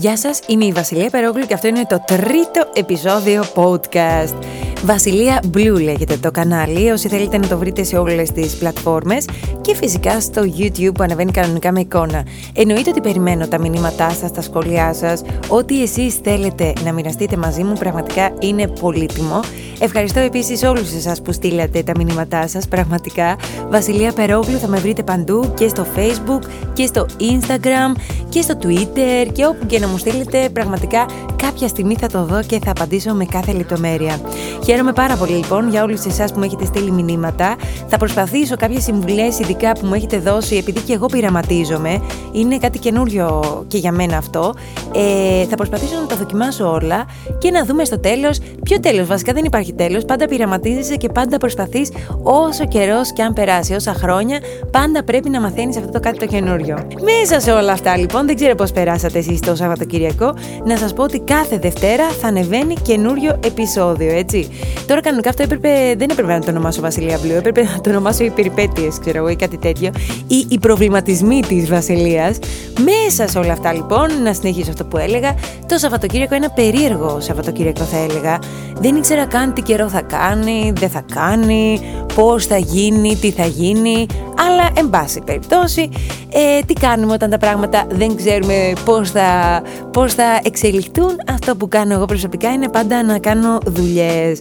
Γεια σας, είμαι η Βασιλεία Περόγλου και αυτό είναι το τρίτο επεισόδιο podcast. Βασιλεία Blue λέγεται το κανάλι, όσοι θέλετε να το βρείτε σε όλες τις πλατφόρμες και φυσικά στο YouTube που ανεβαίνει κανονικά με εικόνα. Εννοείται ότι περιμένω τα μηνύματά σας, τα σχόλιά σας, ό,τι εσείς θέλετε να μοιραστείτε μαζί μου πραγματικά είναι πολύτιμο. Ευχαριστώ επίσης όλους εσάς που στείλατε τα μηνύματά σας, πραγματικά. Βασιλεία Περόγλου θα με βρείτε παντού και στο Facebook και στο Instagram και στο Twitter και όπου και να μου στείλετε πραγματικά κάποια στιγμή θα το δω και θα απαντήσω με κάθε λεπτομέρεια. Χαίρομαι πάρα πολύ λοιπόν για όλους εσάς που μου έχετε στείλει μηνύματα. Θα προσπαθήσω κάποιες συμβουλές ειδικά που μου έχετε δώσει επειδή και εγώ πειραματίζομαι. Είναι κάτι καινούριο και για μένα αυτό. Ε, θα προσπαθήσω να τα δοκιμάσω όλα και να δούμε στο τέλος. Ποιο τέλος, βασικά δεν υπάρχει τέλος. Πάντα πειραματίζεσαι και πάντα προσπαθείς όσο καιρός και αν περάσει, όσα χρόνια, πάντα πρέπει να μαθαίνεις αυτό το κάτι το καινούριο. Μέσα σε όλα αυτά λοιπόν, δεν ξέρω πώς περάσατε εσείς το Σαββατοκυριακό, να σας πω ότι κάθε Δευτέρα θα ανεβαίνει καινούριο επεισόδιο, έτσι. Τώρα κανονικά αυτό έπρεπε, δεν έπρεπε να το ονομάσω Βασιλεία Μπλου, έπρεπε να το ονομάσω οι περιπέτειες, ξέρω εγώ, ή κάτι τέτοιο, ή οι προβληματισμοί της Βασιλείας. Μέσα σε όλα αυτά λοιπόν, να συνεχίσω αυτό που έλεγα, το Σαββατοκύριακο ένα περίεργο Σαββατοκύριακο θα έλεγα. Δεν ήξερα καν τι καιρό θα κάνει, δεν θα κάνει, πώς θα γίνει, τι θα γίνει, αλλά εν πάση περιπτώσει, ε, τι κάνουμε όταν τα πράγματα δεν ξέρουμε πώς θα, πώς θα εξελιχθούν. Αυτό που κάνω εγώ προσωπικά είναι πάντα να κάνω δουλειές.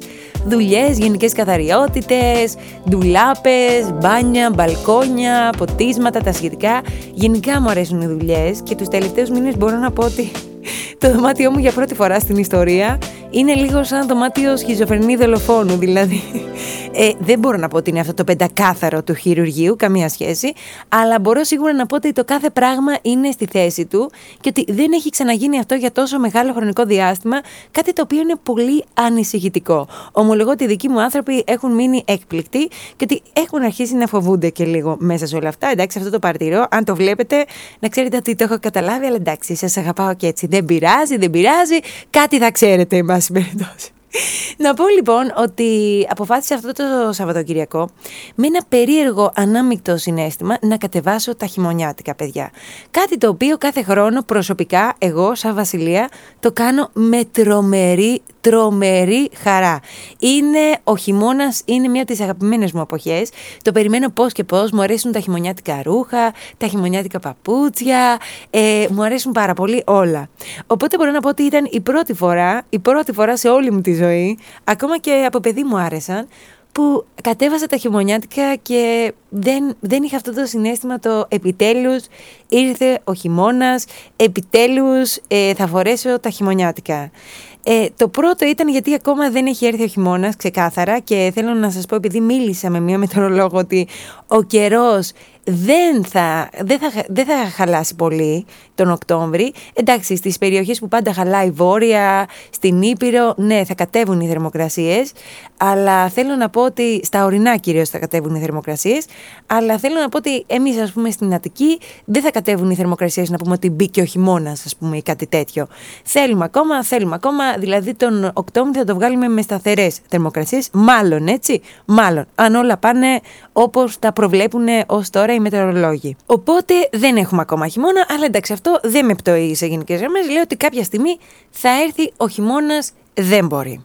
Δουλειές, γενικές καθαριότητες, ντουλάπες, μπάνια, μπαλκόνια, ποτίσματα, τα σχετικά. Γενικά μου αρέσουν οι δουλειές και τους τελευταίους μήνες μπορώ να πω ότι το δωμάτιό μου για πρώτη φορά στην ιστορία είναι λίγο σαν δωμάτιο σχιζοφρενή δολοφόνου. Δηλαδή, ε, δεν μπορώ να πω ότι είναι αυτό το πεντακάθαρο του χειρουργείου, καμία σχέση, αλλά μπορώ σίγουρα να πω ότι το κάθε πράγμα είναι στη θέση του και ότι δεν έχει ξαναγίνει αυτό για τόσο μεγάλο χρονικό διάστημα, κάτι το οποίο είναι πολύ ανησυχητικό. Ομολογώ ότι οι δικοί μου άνθρωποι έχουν μείνει έκπληκτοι και ότι έχουν αρχίσει να φοβούνται και λίγο μέσα σε όλα αυτά. Εντάξει, αυτό το παρτιρό, αν το βλέπετε, να ξέρετε ότι το έχω καταλάβει, αλλά εντάξει, σας αγαπάω και έτσι. Δεν πειράζει, δεν πειράζει, κάτι θα ξέρετε, εν πάση περιπτώσει. Να πω λοιπόν ότι αποφάσισα αυτό το Σαββατοκυριακό με ένα περίεργο ανάμεικτο συνέστημα να κατεβάσω τα χειμωνιάτικα παιδιά. Κάτι το οποίο κάθε χρόνο προσωπικά εγώ σαν Βασιλεία το κάνω με τρομερή τρομερή χαρά. Είναι ο χειμώνας, είναι μια από τις αγαπημένες μου εποχές. Το περιμένω πώς και πώς. Μου αρέσουν τα χειμωνιάτικα ρούχα, τα χειμωνιάτικα παπούτσια. Ε, μου αρέσουν πάρα πολύ όλα. Οπότε μπορώ να πω ότι ήταν η πρώτη φορά, η πρώτη φορά σε όλη μου τη ζωή, ακόμα και από παιδί μου άρεσαν, που κατέβασα τα χειμωνιάτικα και δεν, δεν είχα αυτό το συνέστημα το επιτέλους ήρθε ο χειμώνας, επιτέλους ε, θα φορέσω τα χειμωνιάτικα. Ε, το πρώτο ήταν γιατί ακόμα δεν έχει έρθει ο χειμώνας, ξεκάθαρα, και θέλω να σας πω, επειδή μίλησα με μία μετρολόγο, ότι ο καιρός δεν θα, δεν, θα, δεν θα χαλάσει πολύ τον Οκτώβρη. Εντάξει, στις περιοχές που πάντα χαλάει βόρεια, στην Ήπειρο, ναι, θα κατέβουν οι θερμοκρασίες, αλλά θέλω να πω ότι στα ορεινά κυρίως θα κατέβουν οι θερμοκρασίες, αλλά θέλω να πω ότι εμείς ας πούμε στην Αττική δεν θα κατέβουν οι θερμοκρασίες να πούμε ότι μπήκε ο χειμώνας, ας πούμε ή κάτι τέτοιο. Θέλουμε ακόμα, θέλουμε ακόμα, δηλαδή τον Οκτώβρη θα το βγάλουμε με σταθερές θερμοκρασίες, μάλλον έτσι, μάλλον, αν όλα πάνε όπως τα προβλέπουν ως τώρα οι μετεωρολόγοι. Οπότε δεν έχουμε ακόμα χειμώνα, αλλά εντάξει αυτό δεν με πτωεί σε γενικές γραμμές. Λέω ότι κάποια στιγμή θα έρθει ο χειμώνας, δεν μπορεί.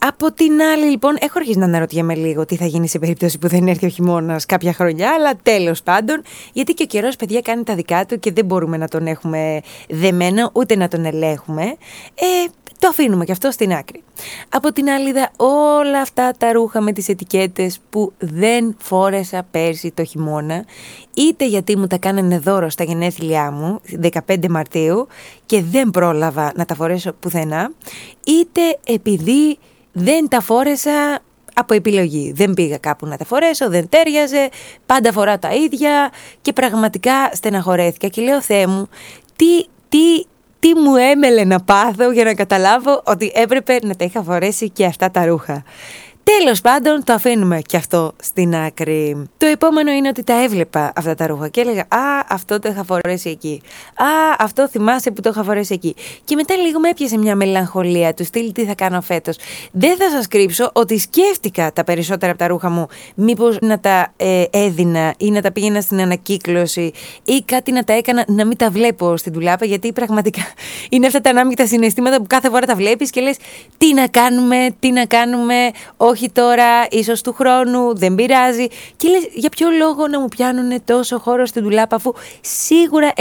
Από την άλλη, λοιπόν, έχω αρχίσει να αναρωτιέμαι λίγο τι θα γίνει σε περίπτωση που δεν έρθει ο χειμώνας κάποια χρονιά, αλλά τέλος πάντων, γιατί και ο καιρός, παιδιά, κάνει τα δικά του και δεν μπορούμε να τον έχουμε δεμένο, ούτε να τον ελέγχουμε. Ε, το αφήνουμε και αυτό στην άκρη. Από την άλλη είδα όλα αυτά τα ρούχα με τις ετικέτες που δεν φόρεσα πέρσι το χειμώνα, είτε γιατί μου τα κάνανε δώρο στα γενέθλιά μου, 15 Μαρτίου, και δεν πρόλαβα να τα φορέσω πουθενά, είτε επειδή δεν τα φόρεσα από επιλογή. Δεν πήγα κάπου να τα φορέσω, δεν τέριαζε, πάντα φορά τα ίδια και πραγματικά στεναχωρέθηκα και λέω Θεέ μου, τι, τι τι μου έμελε να πάθω για να καταλάβω ότι έπρεπε να τα είχα φορέσει και αυτά τα ρούχα. Τέλος πάντων, το αφήνουμε και αυτό στην άκρη. Το επόμενο είναι ότι τα έβλεπα αυτά τα ρούχα και έλεγα Α, αυτό το είχα φορέσει εκεί. Α, αυτό θυμάσαι που το είχα φορέσει εκεί. Και μετά λίγο με έπιασε μια μελαγχολία του στυλ τι θα κάνω φέτος. Δεν θα σας κρύψω ότι σκέφτηκα τα περισσότερα από τα ρούχα μου, μήπως να τα ε, έδινα ή να τα πήγαινα στην ανακύκλωση ή κάτι να τα έκανα να μην τα βλέπω στην τουλάπα, γιατί πραγματικά είναι αυτά τα ανάμεικτα συναισθήματα που κάθε φορά τα βλέπεις και λες τι να κάνουμε, τι να κάνουμε, όχι τώρα, ίσως του χρόνου, δεν πειράζει. Και λες για ποιο λόγο να μου πιάνουν τόσο χώρο στην τουλάπα, αφού σίγουρα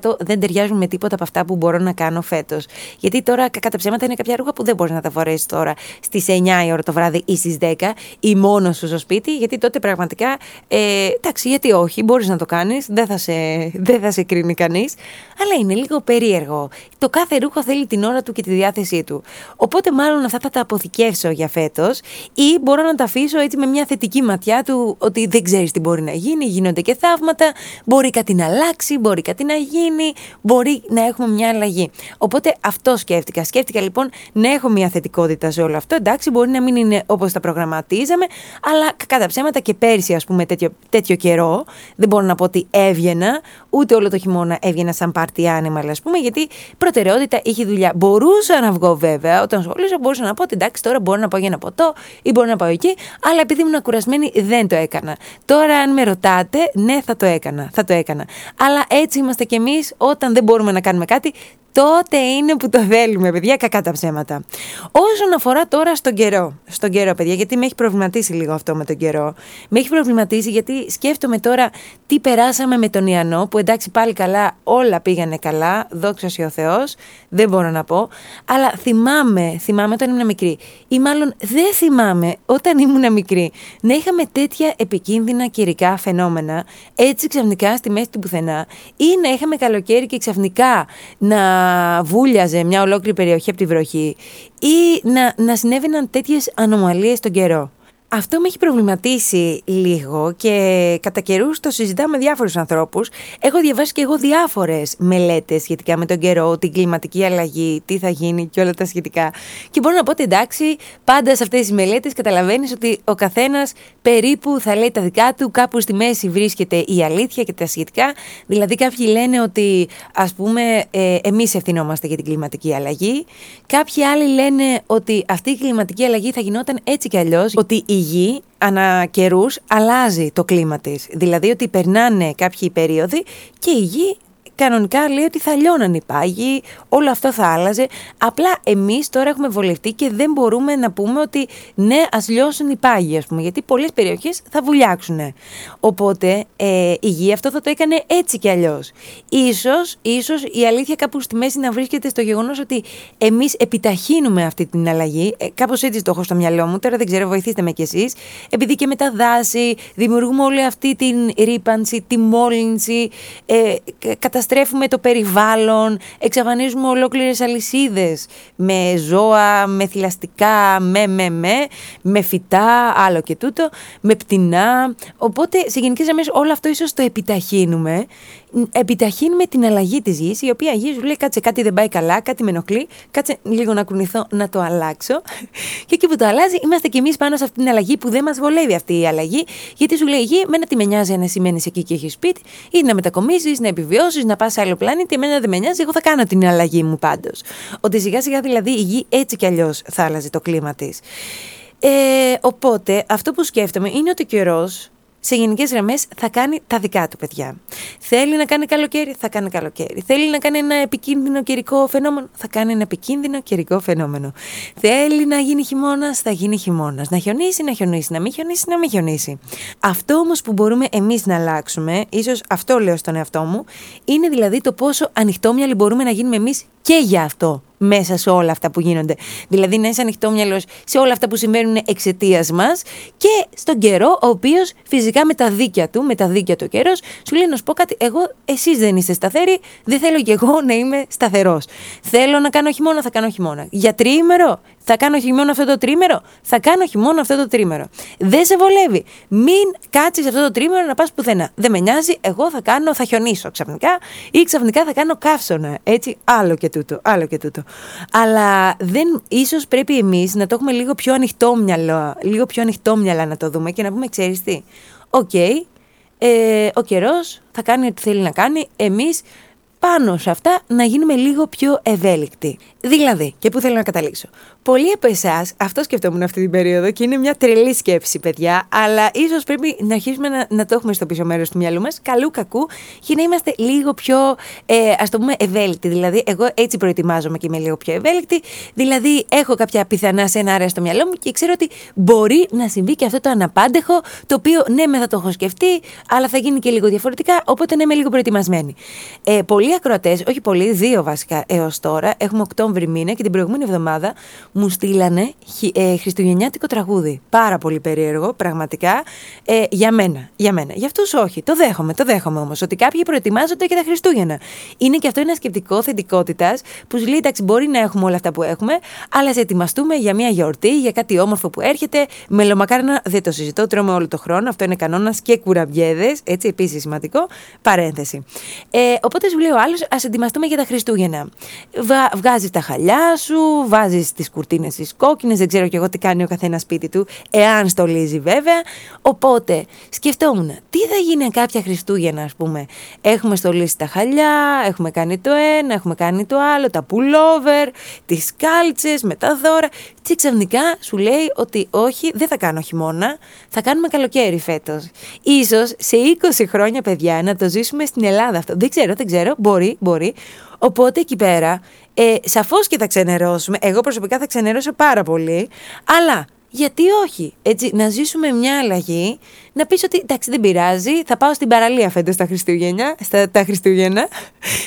100% δεν ταιριάζουν με τίποτα από αυτά που μπορώ να κάνω φέτος. Γιατί τώρα, κατά ψέματα, είναι κάποια ρούχα που δεν μπορείς να τα φορέσεις τώρα στις 9 η ώρα το βράδυ ή στις 10 ή μόνος σου στο σπίτι, γιατί τότε πραγματικά. Ε, εντάξει, γιατί όχι, μπορείς να το κάνεις, δεν, θα σε, δεν θα σε κρίνει κανείς. Αλλά είναι λίγο περίεργο. Το κάθε ρούχο θέλει την ώρα του και τη διάθεσή του. Οπότε, μάλλον αυτά θα τα αποθηκεύσω για φέτος ή μπορώ να τα αφήσω έτσι με μια θετική ματιά του ότι δεν ξέρεις τι μπορεί να γίνει, γίνονται και θαύματα, μπορεί κάτι να αλλάξει, μπορεί κάτι να γίνει, μπορεί να έχουμε μια αλλαγή. Οπότε αυτό σκέφτηκα. Σκέφτηκα λοιπόν να έχω μια θετικότητα σε όλο αυτό. Εντάξει, μπορεί να μην είναι όπως τα προγραμματίζαμε, αλλά κατά ψέματα και πέρσι, ας πούμε, τέτοιο, τέτοιο καιρό, δεν μπορώ να πω ότι έβγαινα, ούτε όλο το χειμώνα έβγαινα σαν πάρτι άνεμα, ας πούμε, γιατί προτεραιότητα είχε δουλειά. Μπορούσα να βγω βέβαια, όταν σχολούσα, μπορούσα να πω ότι εντάξει, τώρα μπορώ να πάω για ένα ποτό ή μπορώ να πάω εκεί, αλλά επειδή ήμουν κουρασμένη δεν το έκανα. Τώρα, αν με ρωτάτε, ναι, θα το έκανα. Θα το έκανα. Αλλά έτσι είμαστε κι εμείς όταν δεν μπορούμε να κάνουμε κάτι, τότε είναι που το θέλουμε, παιδιά, κακά τα ψέματα. Όσον αφορά τώρα στον καιρό, στον καιρό, παιδιά, γιατί με έχει προβληματίσει λίγο αυτό με τον καιρό. Με έχει προβληματίσει γιατί σκέφτομαι τώρα τι περάσαμε με τον Ιαννό, που εντάξει πάλι καλά, όλα πήγανε καλά, δόξα ο Θεός, δεν μπορώ να πω. Αλλά θυμάμαι, θυμάμαι όταν ήμουν μικρή, ή μάλλον δεν θυμάμαι όταν ήμουν μικρή, να είχαμε τέτοια επικίνδυνα καιρικά φαινόμενα, έτσι ξαφνικά στη μέση του πουθενά, ή να είχαμε καλοκαίρι και ξαφνικά να βούλιαζε μια ολόκληρη περιοχή από τη βροχή ή να, να συνέβαιναν τέτοιες ανομαλίες στον καιρό; Αυτό με έχει προβληματίσει λίγο και κατά καιρούς το συζητάω με διάφορους ανθρώπους. Έχω διαβάσει και εγώ διάφορες μελέτες σχετικά με τον καιρό, την κλιματική αλλαγή, τι θα γίνει και όλα τα σχετικά. Και μπορώ να πω ότι εντάξει, πάντα σε αυτές τις μελέτες καταλαβαίνεις ότι ο καθένας περίπου θα λέει τα δικά του, κάπου στη μέση βρίσκεται η αλήθεια και τα σχετικά. Δηλαδή, κάποιοι λένε ότι ας πούμε ε, εμείς ευθυνόμαστε για την κλιματική αλλαγή. Κάποιοι άλλοι λένε ότι αυτή η κλιματική αλλαγή θα γινόταν έτσι κι αλλιώς, ότι η γη ανά καιρούς αλλάζει το κλίμα της. Δηλαδή ότι περνάνε κάποιοι περίοδοι και η γη κανονικά λέει ότι θα λιώναν οι πάγοι, όλο αυτό θα άλλαζε. Απλά εμείς τώρα έχουμε βολευτεί και δεν μπορούμε να πούμε ότι ναι, ας λιώσουν οι πάγοι, ας πούμε, γιατί πολλές περιοχές θα βουλιάξουν. Οπότε ε, η γη αυτό θα το έκανε έτσι κι αλλιώς. Ίσως, ίσως η αλήθεια κάπου στη μέση να βρίσκεται στο γεγονός ότι εμείς επιταχύνουμε αυτή την αλλαγή. Ε, Κάπως έτσι το έχω στο μυαλό μου, τώρα δεν ξέρω, βοηθήστε με κι εσείς. Επειδή και με τα δάση δημιουργούμε όλη αυτή την ρήπανση, τη μόλυνση, ε, καταστρέφουμε το περιβάλλον, εξαφανίζουμε ολόκληρες αλυσίδες με ζώα, με θηλαστικά, με με με, με φυτά, άλλο και τούτο, με πτηνά. Οπότε σε γενικές γραμμές όλο αυτό ίσως το επιταχύνουμε επιταχύνουμε την αλλαγή της γης, η οποία γης σου λέει κάτσε κάτι δεν πάει καλά, κάτι με ενοχλεί, κάτσε λίγο να κουνηθώ να το αλλάξω. και εκεί που το αλλάζει, είμαστε κι εμείς πάνω σε αυτή την αλλαγή που δεν μας βολεύει αυτή η αλλαγή, γιατί σου λέει η γη, μένα τι με νοιάζει αν εσύ μένεις εκεί και έχεις σπίτι, ή να μετακομίσει, να επιβιώσεις, να πας σε άλλο πλανήτη, εμένα δεν με νοιάζει, εγώ θα κάνω την αλλαγή μου πάντως. Ότι σιγά σιγά δηλαδή η γη έτσι κι αλλιώς θα άλλαζε το κλίμα της. Ε, οπότε αυτό που σκέφτομαι είναι ότι ο καιρός σε γενικές γραμμές θα κάνει τα δικά του παιδιά. Θέλει να κάνει καλοκαίρι, θα κάνει καλοκαίρι. Θέλει να κάνει ένα επικίνδυνο καιρικό φαινόμενο, θα κάνει ένα επικίνδυνο καιρικό φαινόμενο. Θέλει να γίνει χειμώνας, θα γίνει χειμώνας. Να χιονίσει, να χιονίσει. Να μην χιονίσει, να μην χιονίσει. Αυτό όμως που μπορούμε εμείς να αλλάξουμε, ίσως αυτό λέω στον εαυτό μου, είναι δηλαδή το πόσο ανοιχτόμυαλοι μπορούμε να γίνουμε εμείς και για αυτό μέσα σε όλα αυτά που γίνονται. Δηλαδή να είσαι ανοιχτόμυαλο σε όλα αυτά που συμβαίνουν εξαιτίας μας και στον καιρό, ο οποίος φυσικά με τα δίκια του, με τα δίκια του καιρός, σου λέει να σου πω κάτι. Εγώ, εσείς δεν είστε σταθεροί, δεν θέλω κι εγώ να είμαι σταθερός. Θέλω να κάνω χειμώνα, θα κάνω χειμώνα. Για τριήμερο, Θα κάνω χειμώνα αυτό το τρίμερο. Θα κάνω χειμώνα αυτό το τρίμερο. Δεν σε βολεύει. Μην κάτσεις αυτό το τρίμερο να πας πουθενά. Δεν με νοιάζει. Εγώ θα κάνω, θα χιονίσω ξαφνικά ή ξαφνικά θα κάνω καύσωνα. Έτσι, άλλο και τούτο. Άλλο και τούτο. Αλλά δεν, ίσως πρέπει εμείς να το έχουμε λίγο πιο ανοιχτόμυαλα, λίγο πιο ανοιχτόμυαλα να το δούμε και να πούμε, ξέρεις τι. OK, okay, ε, ο καιρός θα κάνει ό,τι θέλει να κάνει. Εμείς πάνω σε αυτά να γίνουμε λίγο πιο ευέλικτοι. Δηλαδή, και πού θέλω να καταλήξω. Πολλοί από εσάς, αυτό σκεφτόμουν αυτή την περίοδο και είναι μια τρελή σκέψη, παιδιά, αλλά ίσως πρέπει να αρχίσουμε να, να το έχουμε στο πίσω μέρος του μυαλού μας, καλού κακού, για να είμαστε λίγο πιο, ε, ας το πούμε, ευέλικτοι. Δηλαδή, εγώ έτσι προετοιμάζομαι και είμαι λίγο πιο ευέλικτη. Δηλαδή, έχω κάποια πιθανά σενάρια στο μυαλό μου και ξέρω ότι μπορεί να συμβεί και αυτό το αναπάντεχο, το οποίο ναι, με θα το έχω σκεφτεί, αλλά θα γίνει και λίγο διαφορετικά, οπότε ναι, είμαι λίγο προετοιμασμένη. Ε, πολλοί ακροατές, όχι πολλοί, δύο βασικά έως τώρα, έχουμε Οκτώβρη μήνα και την προηγούμενη εβδομάδα μου στείλανε ε, χριστουγεννιάτικο τραγούδι. Πάρα πολύ περίεργο, πραγματικά, ε, για μένα. Για μένα. Για αυτούς όχι. Το δέχομαι, το δέχομαι όμως. Ότι κάποιοι προετοιμάζονται για τα Χριστούγεννα. Είναι και αυτό ένα σκεπτικό θετικότητας που σου λέει εντάξει, μπορεί να έχουμε όλα αυτά που έχουμε, αλλά σε ετοιμαστούμε για μια γιορτή, για κάτι όμορφο που έρχεται. Μελομακάρονα δεν το συζητώ, τρώμε όλο το χρόνο. Αυτό είναι κανόνας και κουραμπιέδες. Έτσι, επίσης σημαντικό. Παρένθεση. Ε, οπότε σου λέει ο άλλο, ας ετοιμαστούμε για τα Χριστούγεννα. Βγάζεις τα χαλιά σου, βάζεις τις κουρτίνες τις κόκκινες, δεν ξέρω κι εγώ τι κάνει ο καθένας σπίτι του, εάν στολίζει βέβαια. Οπότε σκεφτόμουν, τι θα γίνει κάποια Χριστούγεννα, ας πούμε. Έχουμε στολίσει τα χαλιά, έχουμε κάνει το ένα, έχουμε κάνει το άλλο, τα pullover, τις κάλτσες με τα δώρα. Και ξαφνικά σου λέει ότι όχι, δεν θα κάνω χειμώνα, θα κάνουμε καλοκαίρι φέτος. σω σε 20 χρόνια, παιδιά, να το ζήσουμε στην Ελλάδα αυτό. Δεν ξέρω, δεν ξέρω, μπορεί, μπορεί. Οπότε εκεί πέρα, ε, σαφώς και θα ξενερώσουμε. Εγώ προσωπικά θα ξενερώσω πάρα πολύ. Αλλά γιατί όχι, έτσι, να ζήσουμε μια αλλαγή να πεις ότι εντάξει δεν πειράζει, θα πάω στην παραλία φέτος τα Χριστούγεννα. Στα, τα Χριστούγεννα.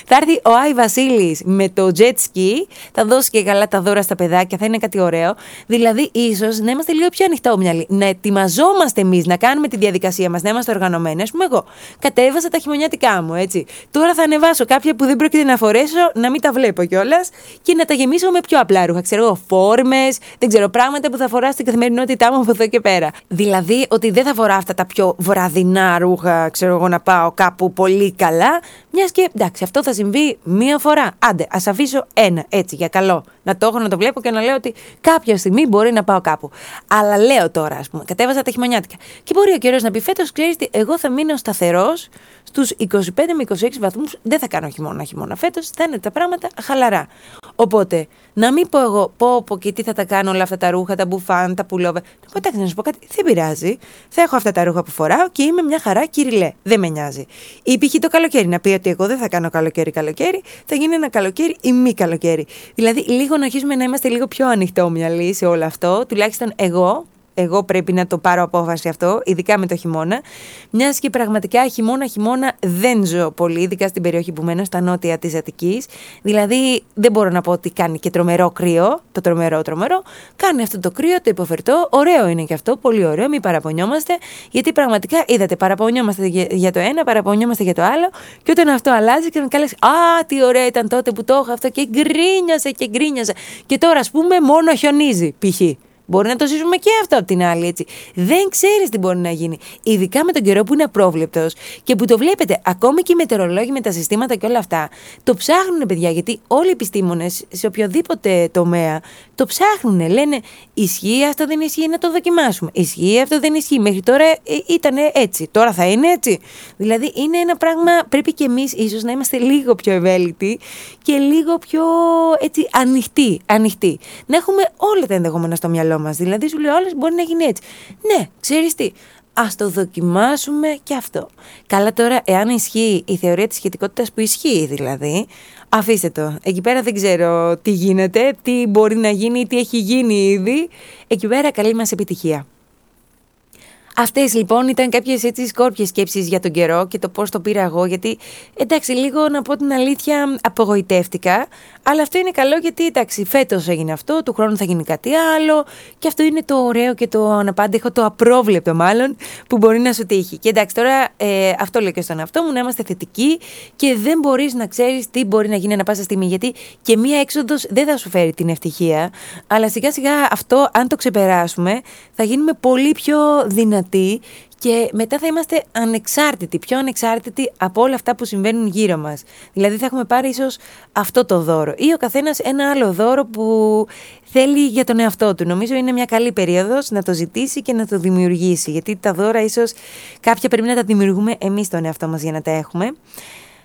θα έρθει ο Άι Βασίλης με το jet ski, θα δώσει και καλά τα δώρα στα παιδάκια, θα είναι κάτι ωραίο. Δηλαδή, ίσως να είμαστε λίγο πιο ανοιχτόμυαλοι, να ετοιμαζόμαστε εμείς, να κάνουμε τη διαδικασία μας, να είμαστε οργανωμένοι. Α πούμε, εγώ κατέβασα τα χειμωνιάτικά μου, έτσι. Τώρα θα ανεβάσω κάποια που δεν πρόκειται να φορέσω, να μην τα βλέπω κιόλας και να τα γεμίσω με πιο απλά ρούχα. Ξέρω εγώ, φόρμες, δεν ξέρω πράγματα που θα φοράς στην καθημερινότητά μου από εδώ και πέρα. Δηλαδή, ότι δεν θα φορά αυτά τα πιο βραδινά ρούχα, ξέρω εγώ, να πάω κάπου πολύ καλά. Μιας και εντάξει, αυτό θα συμβεί μία φορά. Άντε, ας αφήσω ένα έτσι για καλό. Να το έχω να το βλέπω και να λέω ότι κάποια στιγμή μπορεί να πάω κάπου. Αλλά λέω τώρα, ας πούμε, κατέβαζα τα χειμωνιάτικα. Και μπορεί ο καιρός να πει φέτος, ξέρεις τι, εγώ θα μείνω σταθερός στους 25 με 26 βαθμούς. Δεν θα κάνω χειμώνα χειμώνα φέτος. Θα είναι τα πράγματα χαλαρά. Οπότε, να μην πω εγώ, πω, πω και τι θα τα κάνω όλα αυτά τα ρούχα, τα μπουφάν, τα πουλόβε. Να πω, εντάξει, να σου πω κάτι, δεν πειράζει. Θα έχω αυτά τα ρούχα που φοράω και είμαι μια χαρά κυριλέ. Δεν με νοιάζει. Ή π.χ. το καλοκαίρι, να πει ότι εγώ δεν θα κάνω καλοκαίρι-καλοκαίρι, θα γίνει ένα καλοκαίρι ή μη καλοκαίρι. Δηλαδή, λίγο να αρχίσουμε να είμαστε λίγο πιο ανοιχτόμυαλοι σε όλο αυτό. Τουλάχιστον εγώ, εγώ πρέπει να το πάρω απόφαση αυτό, ειδικά με το χειμώνα. Μιας και πραγματικά χειμώνα-χειμώνα δεν ζω πολύ, ειδικά στην περιοχή που μένω, στα νότια της Αττικής. Δηλαδή δεν μπορώ να πω ότι κάνει και τρομερό κρύο, το τρομερό τρομερό. Κάνει αυτό το κρύο, το υποφερτό. Ωραίο είναι και αυτό, πολύ ωραίο, μην παραπονιόμαστε. Γιατί πραγματικά είδατε, παραπονιόμαστε για το ένα, παραπονιόμαστε για το άλλο. Και όταν αυτό αλλάζει και να καλέσει, Α, τι ωραία ήταν τότε που το είχα αυτό και γκρίνιασε και γκρίνιασε. Και τώρα, ας πούμε, μόνο χιονίζει, π.χ. Μπορεί να το ζήσουμε και αυτό από την άλλη, έτσι. Δεν ξέρεις τι μπορεί να γίνει. Ειδικά με τον καιρό που είναι απρόβλεπτος και που το βλέπετε, ακόμη και οι μετεωρολόγοι με τα συστήματα και όλα αυτά, το ψάχνουν, παιδιά, γιατί όλοι οι επιστήμονες σε οποιοδήποτε τομέα το ψάχνουν. Λένε, ισχύει αυτό δεν ισχύει, να το δοκιμάσουμε. Ισχύει αυτό δεν ισχύει. Μέχρι τώρα ε, ήταν έτσι. Τώρα θα είναι έτσι. Δηλαδή, είναι ένα πράγμα, πρέπει και εμείς ίσως να είμαστε λίγο πιο ευέλικτοι και λίγο πιο έτσι ανοιχτοί. ανοιχτοί. Να έχουμε όλα τα ενδεχόμενα στο μυαλό μας. Δηλαδή, σου λέει όλες μπορεί να γίνει έτσι. Ναι, ξέρεις τι. Α το δοκιμάσουμε και αυτό. Καλά τώρα, εάν ισχύει η θεωρία της σχετικότητας που ισχύει δηλαδή, αφήστε το. Εκεί πέρα δεν ξέρω τι γίνεται, τι μπορεί να γίνει, τι έχει γίνει ήδη. Εκεί πέρα καλή μας επιτυχία. Αυτές λοιπόν ήταν κάποιες έτσι σκόρπιε σκέψεις για τον καιρό και το πώς το πήρα εγώ. Γιατί εντάξει, λίγο να πω την αλήθεια, απογοητεύτηκα. Αλλά αυτό είναι καλό γιατί εντάξει, φέτος έγινε αυτό, του χρόνου θα γίνει κάτι άλλο. Και αυτό είναι το ωραίο και το αναπάντεχο, το απρόβλεπτο μάλλον, που μπορεί να σου τύχει. Και εντάξει, τώρα ε, αυτό λέω και στον εαυτό μου, να είμαστε θετικοί και δεν μπορείς να ξέρεις τι μπορεί να γίνει ανα πάσα στιγμή. Γιατί και μία έξοδος δεν θα σου φέρει την ευτυχία. Αλλά σιγά σιγά αυτό, αν το ξεπεράσουμε, θα γίνουμε πολύ πιο δυνατοί και μετά θα είμαστε ανεξάρτητοι, πιο ανεξάρτητοι από όλα αυτά που συμβαίνουν γύρω μας. Δηλαδή θα έχουμε πάρει ίσως αυτό το δώρο ή ο καθένας ένα άλλο δώρο που θέλει για τον εαυτό του. Νομίζω είναι μια καλή περίοδος να το ζητήσει και να το δημιουργήσει, γιατί τα δώρα ίσως κάποια πρέπει να τα δημιουργούμε εμείς τον εαυτό μας για να τα έχουμε.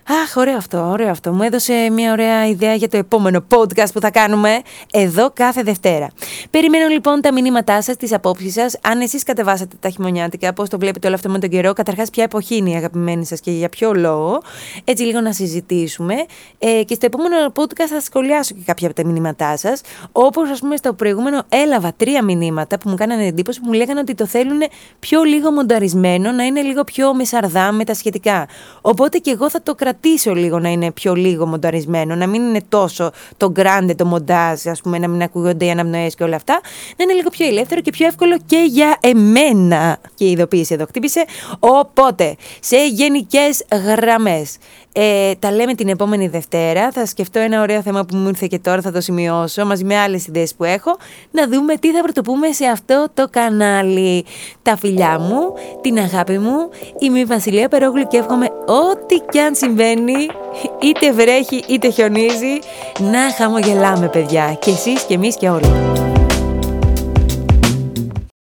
Αχ, ωραίο αυτό, ωραίο αυτό. Μου έδωσε μια ωραία ιδέα για το επόμενο podcast που θα κάνουμε εδώ κάθε Δευτέρα. Περιμένω λοιπόν τα μηνύματά σας, τις απόψεις σας. Αν εσείς κατεβάσατε τα χειμωνιάτικα, πώς το βλέπετε όλο αυτό με τον καιρό, καταρχάς, ποια εποχή είναι η αγαπημένη σας και για ποιο λόγο. Έτσι λίγο να συζητήσουμε. Ε, και στο επόμενο podcast θα σχολιάσω και κάποια από τα μηνύματά σας. Όπως ας πούμε στο προηγούμενο έλαβα τρία μηνύματα που μου κάνανε εντύπωση που μου λέγανε ότι το θέλουν πιο λίγο μονταρισμένο, να είναι λίγο πιο μεσαρδά με τα σχετικά. Οπότε και εγώ θα το κρατήσω κρατήσω λίγο να είναι πιο λίγο μονταρισμένο, να μην είναι τόσο το grande, το μοντάζ, ας πούμε, να μην ακούγονται οι αναμνοέ και όλα αυτά. Να είναι λίγο πιο ελεύθερο και πιο εύκολο και για εμένα. Και η ειδοποίηση εδώ χτύπησε. Οπότε, σε γενικές γραμμές, ε, τα λέμε την επόμενη Δευτέρα. Θα σκεφτώ ένα ωραίο θέμα που μου ήρθε και τώρα, θα το σημειώσω μαζί με άλλες ιδέες που έχω. Να δούμε τι θα πρωτοπούμε σε αυτό το κανάλι. Τα φιλιά μου, την αγάπη μου. Είμαι η Βασιλεία Περόγλου και εύχομαι ό,τι κι αν συμβαίνει, είτε βρέχει είτε χιονίζει, να χαμογελάμε, παιδιά. Και εσείς και εμείς και όλοι.